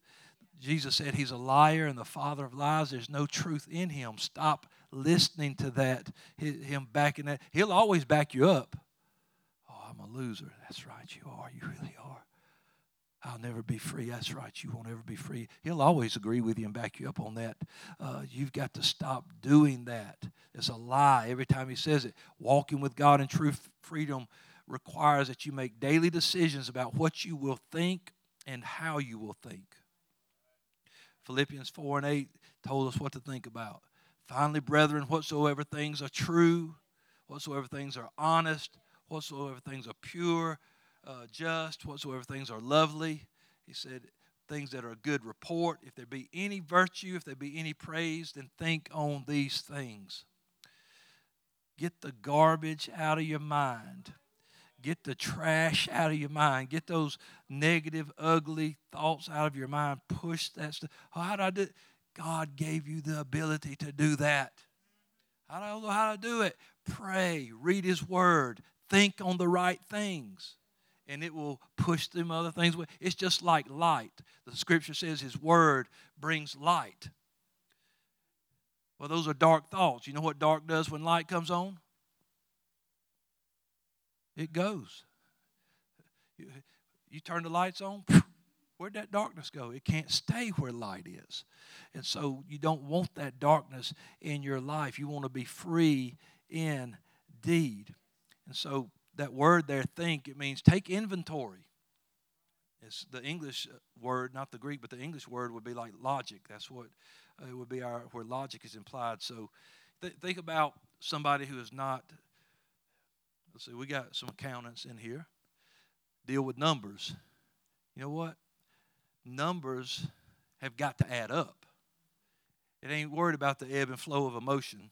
[SPEAKER 1] Jesus said he's a liar and the father of lies. There's no truth in him. Stop listening to that, him backing that. He'll always back you up. Oh, I'm a loser. That's right, you are. You really are. I'll never be free. That's right, you won't ever be free. He'll always agree with you and back you up on that. Uh, you've got to stop doing that. It's a lie every time he says it. Walking with God in true freedom requires that you make daily decisions about what you will think and how you will think. Philippians 4 and 8 told us what to think about. Finally, brethren, whatsoever things are true, whatsoever things are honest, whatsoever things are pure, uh, just, whatsoever things are lovely. He said, things that are a good report. If there be any virtue, if there be any praise, then think on these things. Get the garbage out of your mind. Get the trash out of your mind. Get those negative, ugly thoughts out of your mind. Push that stuff. Oh, how do I do? God gave you the ability to do that. I don't know how to do it. Pray, read His Word, think on the right things, and it will push them other things. It's just like light. The Scripture says His Word brings light. Well, those are dark thoughts. You know what dark does when light comes on? It goes. You, you turn the lights on, where'd that darkness go? It can't stay where light is. And so you don't want that darkness in your life. You want to be free indeed. And so that word there, think, it means take inventory. It's the English word, not the Greek, but the English word would be like logic. That's what uh, it would be our where logic is implied. So th- think about somebody who is not. Let's see, we got some accountants in here. Deal with numbers. You know what? Numbers have got to add up. It ain't worried about the ebb and flow of emotion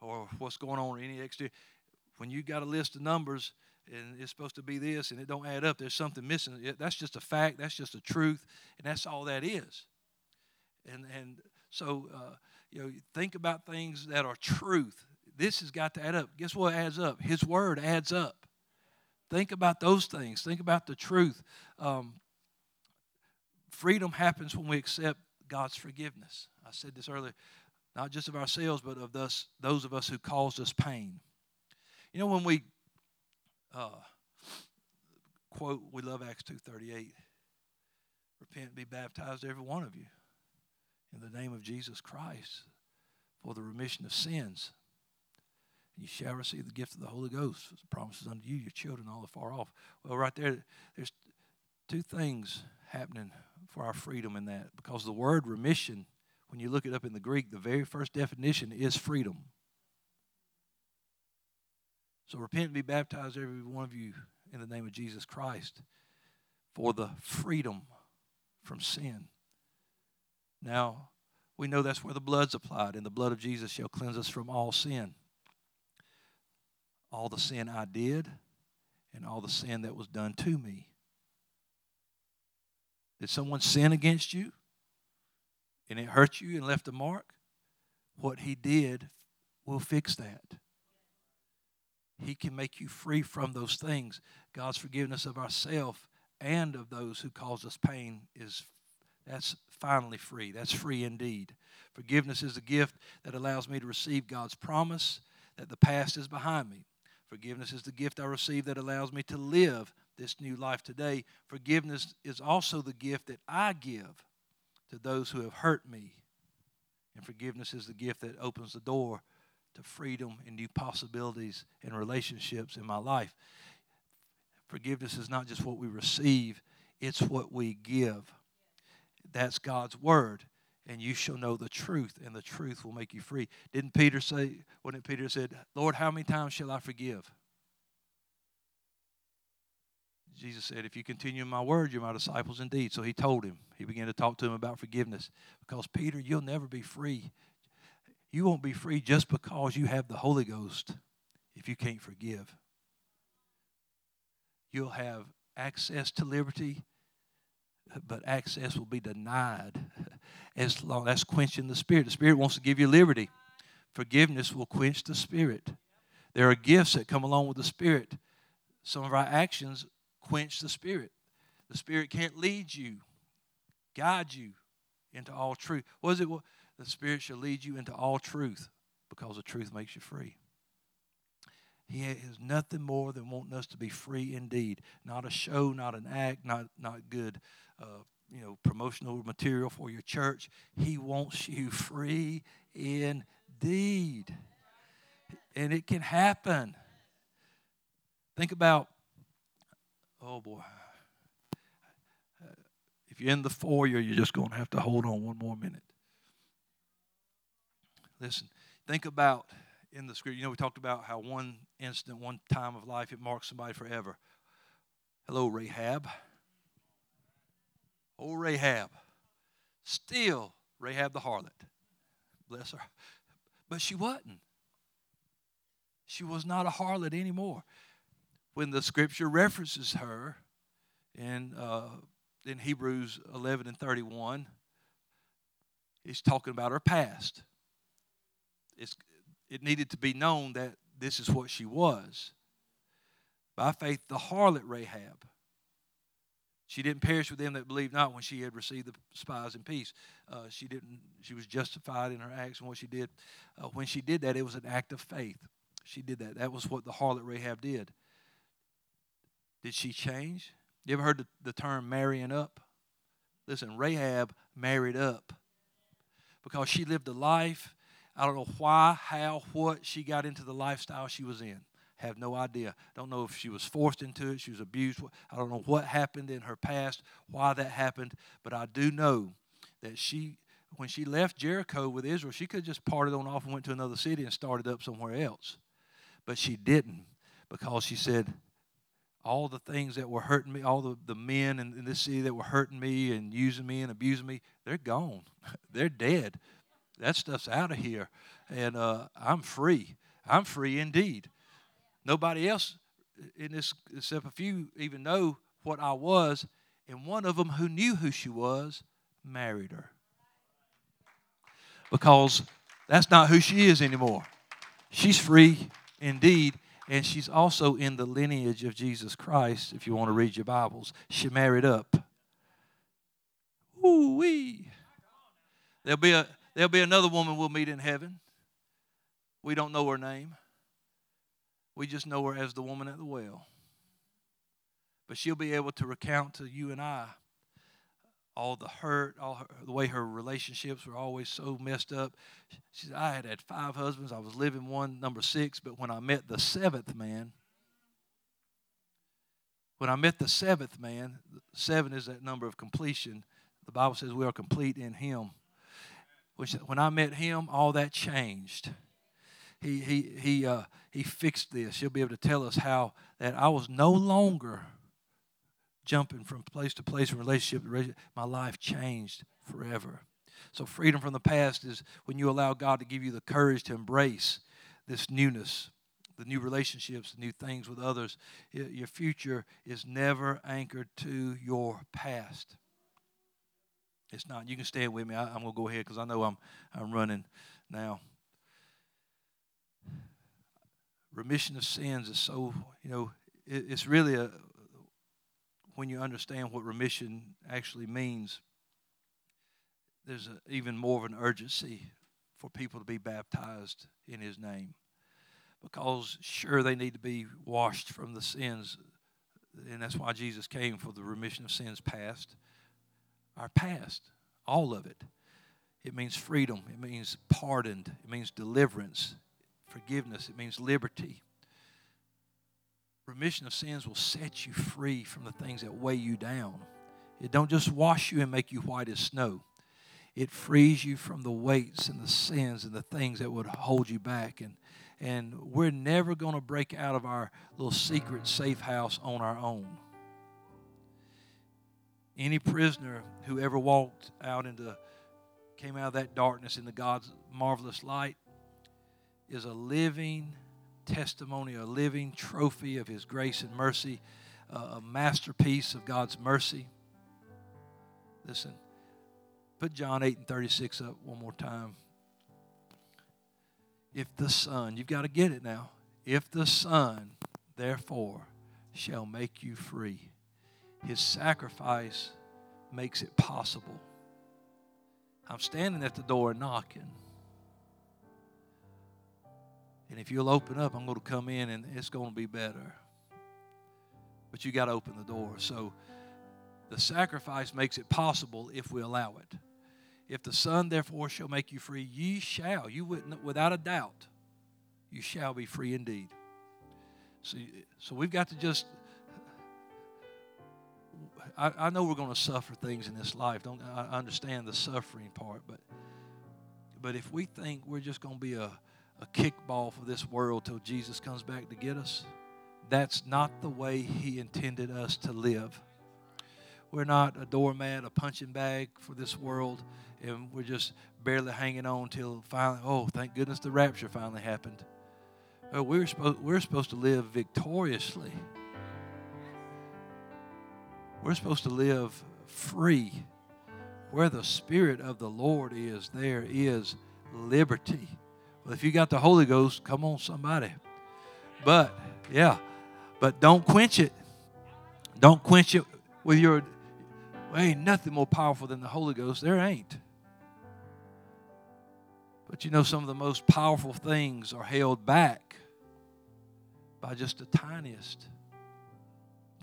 [SPEAKER 1] or what's going on in any exterior. When you got a list of numbers and it's supposed to be this and it don't add up, there's something missing. That's just a fact. That's just a truth, and that's all that is. And and so uh, you know, think about things that are truth. This has got to add up. Guess what adds up? His word adds up. Think about those things. Think about the truth. Um, freedom happens when we accept God's forgiveness. I said this earlier, not just of ourselves, but of thus, those of us who caused us pain. You know, when we uh, quote, we love Acts 2.38, repent be baptized, every one of you, in the name of Jesus Christ for the remission of sins. You shall receive the gift of the Holy Ghost. The promises unto you, your children, all afar off. Well, right there, there's two things happening for our freedom in that. Because the word remission, when you look it up in the Greek, the very first definition is freedom. So repent and be baptized, every one of you, in the name of Jesus Christ for the freedom from sin. Now, we know that's where the blood's applied, and the blood of Jesus shall cleanse us from all sin. All the sin I did, and all the sin that was done to me. Did someone sin against you and it hurt you and left a mark? What he did will fix that. He can make you free from those things. God's forgiveness of ourselves and of those who cause us pain is that's finally free. That's free indeed. Forgiveness is a gift that allows me to receive God's promise that the past is behind me. Forgiveness is the gift I receive that allows me to live this new life today. Forgiveness is also the gift that I give to those who have hurt me. And forgiveness is the gift that opens the door to freedom and new possibilities and relationships in my life. Forgiveness is not just what we receive, it's what we give. That's God's word. And you shall know the truth, and the truth will make you free. Didn't Peter say, When it Peter said, Lord, how many times shall I forgive? Jesus said, If you continue in my word, you're my disciples indeed. So he told him, he began to talk to him about forgiveness. Because, Peter, you'll never be free you won't be free just because you have the Holy Ghost if you can't forgive. You'll have access to liberty, but access will be denied as long as quenching the spirit. The spirit wants to give you liberty. Forgiveness will quench the spirit. There are gifts that come along with the spirit. Some of our actions quench the spirit. The spirit can't lead you, guide you into all truth. What is it? The Spirit shall lead you into all truth because the truth makes you free. He has nothing more than wanting us to be free indeed. Not a show, not an act, not, not good uh, you know, promotional material for your church. He wants you free indeed. And it can happen. Think about, oh boy. If you're in the foyer, you're just going to have to hold on one more minute. Listen, think about in the scripture, you know, we talked about how one instant, one time of life, it marks somebody forever. Hello, Rahab. Oh, Rahab. Still, Rahab the harlot. Bless her. But she wasn't. She was not a harlot anymore. When the scripture references her in, uh, in Hebrews 11 and 31, he's talking about her past it's, it needed to be known that this is what she was. By faith, the harlot Rahab. She didn't perish with them that believed not when she had received the spies in peace. Uh, she didn't. She was justified in her acts and what she did. Uh, when she did that, it was an act of faith. She did that. That was what the harlot Rahab did. Did she change? You ever heard the, the term marrying up? Listen, Rahab married up because she lived a life. I don't know why, how, what she got into the lifestyle she was in. Have no idea. Don't know if she was forced into it, she was abused. I don't know what happened in her past, why that happened, but I do know that she, when she left Jericho with Israel, she could have just parted on off and went to another city and started up somewhere else. But she didn't because she said, all the things that were hurting me, all the, the men in, in this city that were hurting me and using me and abusing me, they're gone. they're dead. That stuff's out of here. And uh, I'm free. I'm free indeed. Nobody else in this, except a few, even know what I was. And one of them who knew who she was married her. Because that's not who she is anymore. She's free indeed. And she's also in the lineage of Jesus Christ, if you want to read your Bibles. She married up. Ooh wee. There'll be a there'll be another woman we'll meet in heaven. We don't know her name. We just know her as the woman at the well. But she'll be able to recount to you and I all the hurt, all her, the way her relationships were always so messed up. She said, I had had five husbands. I was living one, number six, but when I met the seventh man, when I met the seventh man, seven is that number of completion. The Bible says we are complete in Him. Which, when I met Him, all that changed he he he uh, he fixed this. He'll be able to tell us how that I was no longer jumping from place to place in relationship. My life changed forever. So freedom from the past is when you allow God to give you the courage to embrace this newness, the new relationships, the new things with others. Your future is never anchored to your past. It's not. You can stand with me. I, am going to go ahead because I know I'm I'm running now remission of sins is so, you know, it, it's really a, when you understand what remission actually means, there's a, even more of an urgency for people to be baptized in His name. Because, sure, they need to be washed from the sins, and that's why Jesus came for the remission of sins past. Our past, all of it. It means freedom, it means pardoned, it means deliverance, forgiveness, it means liberty. Remission of sins will set you free from the things that weigh you down. It don't just wash you and make you white as snow. It frees you from the weights and the sins and the things that would hold you back. And, and we're never going to break out of our little secret safe house on our own. Any prisoner who ever walked out into, came out of that darkness into God's marvelous light, is a living testimony, a living trophy of His grace and mercy, a masterpiece of God's mercy. Listen, put John 8 and 36 up one more time. If the Son, you've got to get it now. If the Son, therefore, shall make you free, His sacrifice makes it possible. I'm standing at the door knocking. And if you'll open up, I'm going to come in and it's going to be better. But you got to open the door. So the sacrifice makes it possible if we allow it. If the Son therefore shall make you free, ye shall, you wouldn't, without a doubt, you shall be free indeed. So, so we've got to just. I, I know we're going to suffer things in this life. Don't I understand the suffering part, but but if we think we're just going to be a a kickball for this world till Jesus comes back to get us. That's not the way He intended us to live. We're not a doormat, a punching bag for this world, and we're just barely hanging on till finally, oh, thank goodness the rapture finally happened. Oh, we're, supposed, we're supposed to live victoriously. We're supposed to live free. Where the Spirit of the Lord is, there is liberty. Well, if you got the Holy Ghost, come on, somebody. But, yeah, but don't quench it. Don't quench it with your, well, ain't nothing more powerful than the Holy Ghost. There ain't. But you know, some of the most powerful things are held back by just the tiniest,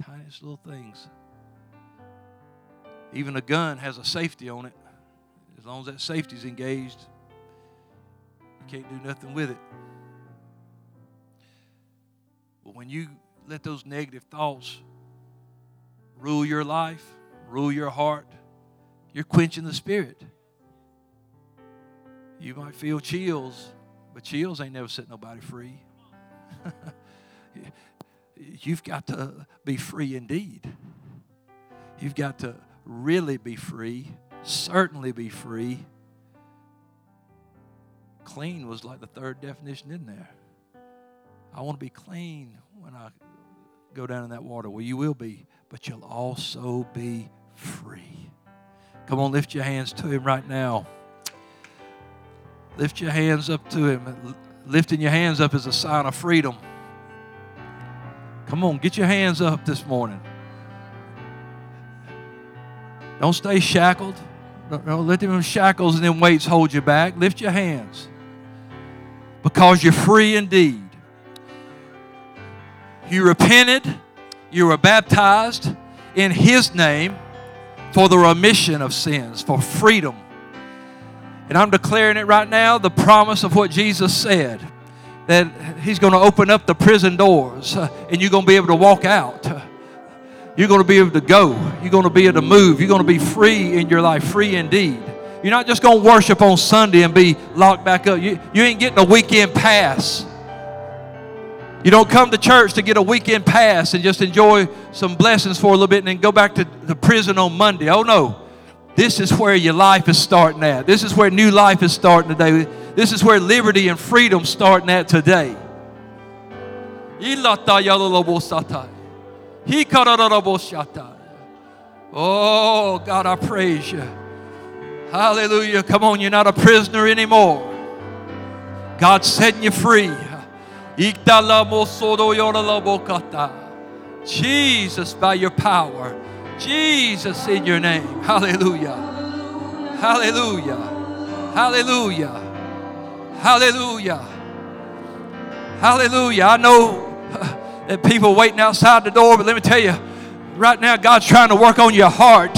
[SPEAKER 1] tiniest little things. Even a gun has a safety on it. As long as that safety's engaged, you can't do nothing with it. But when you let those negative thoughts rule your life, rule your heart, you're quenching the spirit. You might feel chills, but chills ain't never set nobody free. You've got to be free indeed. You've got to really be free, certainly be free. Clean was like the third definition in there. I want to be clean when I go down in that water. Well, you will be, but you'll also be free. Come on, lift your hands to Him right now. Lift your hands up to Him. Lifting your hands up is a sign of freedom. Come on, get your hands up this morning. Don't stay shackled. Don't let them shackles and then weights hold you back. Lift your hands because you're free indeed. You repented, you were baptized in His name for the remission of sins, for freedom. And I'm declaring it right now the promise of what Jesus said that He's going to open up the prison doors uh, and you're going to be able to walk out. You're going to be able to go. You're going to be able to move. You're going to be free in your life, free indeed. You're not just going to worship on Sunday and be locked back up. You, you ain't getting a weekend pass. You don't come to church to get a weekend pass and just enjoy some blessings for a little bit and then go back to the prison on Monday. Oh no. This is where your life is starting at. This is where new life is starting today. This is where liberty and freedom starting at today. Oh, God, I praise you. Hallelujah. Come on, you're not a prisoner anymore. God's setting you free. Jesus, by your power. Jesus, in your name. Hallelujah. Hallelujah. Hallelujah. Hallelujah. Hallelujah. I know that people waiting outside the door, but let me tell you, right now, God's trying to work on your heart.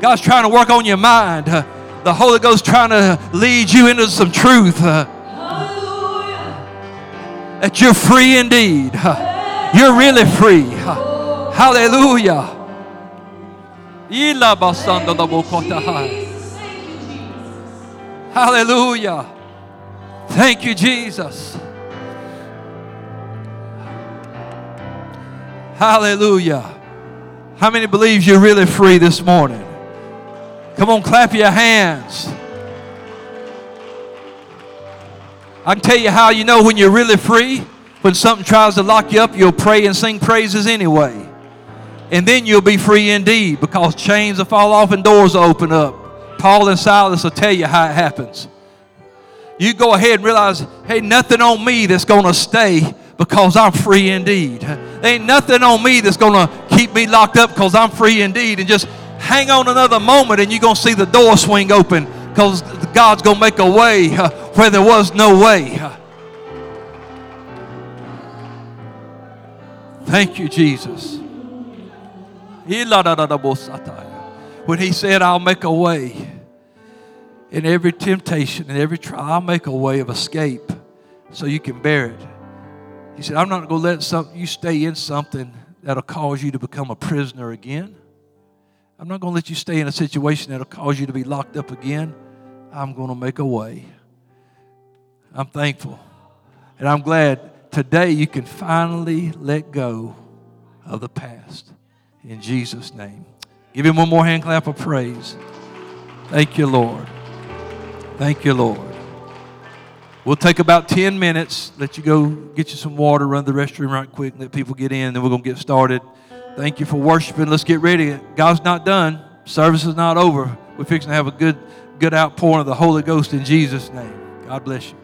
[SPEAKER 1] God's trying to work on your mind. Uh, the Holy Ghost trying to lead you into some truth uh, Hallelujah. that you're free indeed. Uh, you're really free. Hallelujah. Hallelujah. Thank you, Jesus. Hallelujah. How many believes you're really free this morning? Come on, clap your hands. I can tell you how you know when you're really free. When something tries to lock you up, you'll pray and sing praises anyway. And then you'll be free indeed because chains will fall off and doors will open up. Paul and Silas will tell you how it happens. You go ahead and realize, hey, nothing on me that's going to stay because I'm free indeed. Ain't nothing on me that's going to keep me locked up because I'm free indeed. And just hang on another moment and you're going to see the door swing open because God's going to make a way where there was no way. Thank you, Jesus. When he said, I'll make a way in every temptation and every trial, I'll make a way of escape so you can bear it. He said, I'm not going to let you stay in something that'll cause you to become a prisoner again. I'm not going to let you stay in a situation that'll cause you to be locked up again. I'm going to make a way. I'm thankful. And I'm glad today you can finally let go of the past. In Jesus' name. Give him one more hand clap of praise. Thank you, Lord. Thank you, Lord. We'll take about 10 minutes, let you go get you some water, run the restroom right quick, let people get in, then we're going to get started. Thank you for worshiping. Let's get ready. God's not done. Service is not over. We're fixing to have a good, good outpouring of the Holy Ghost in Jesus' name. God bless you.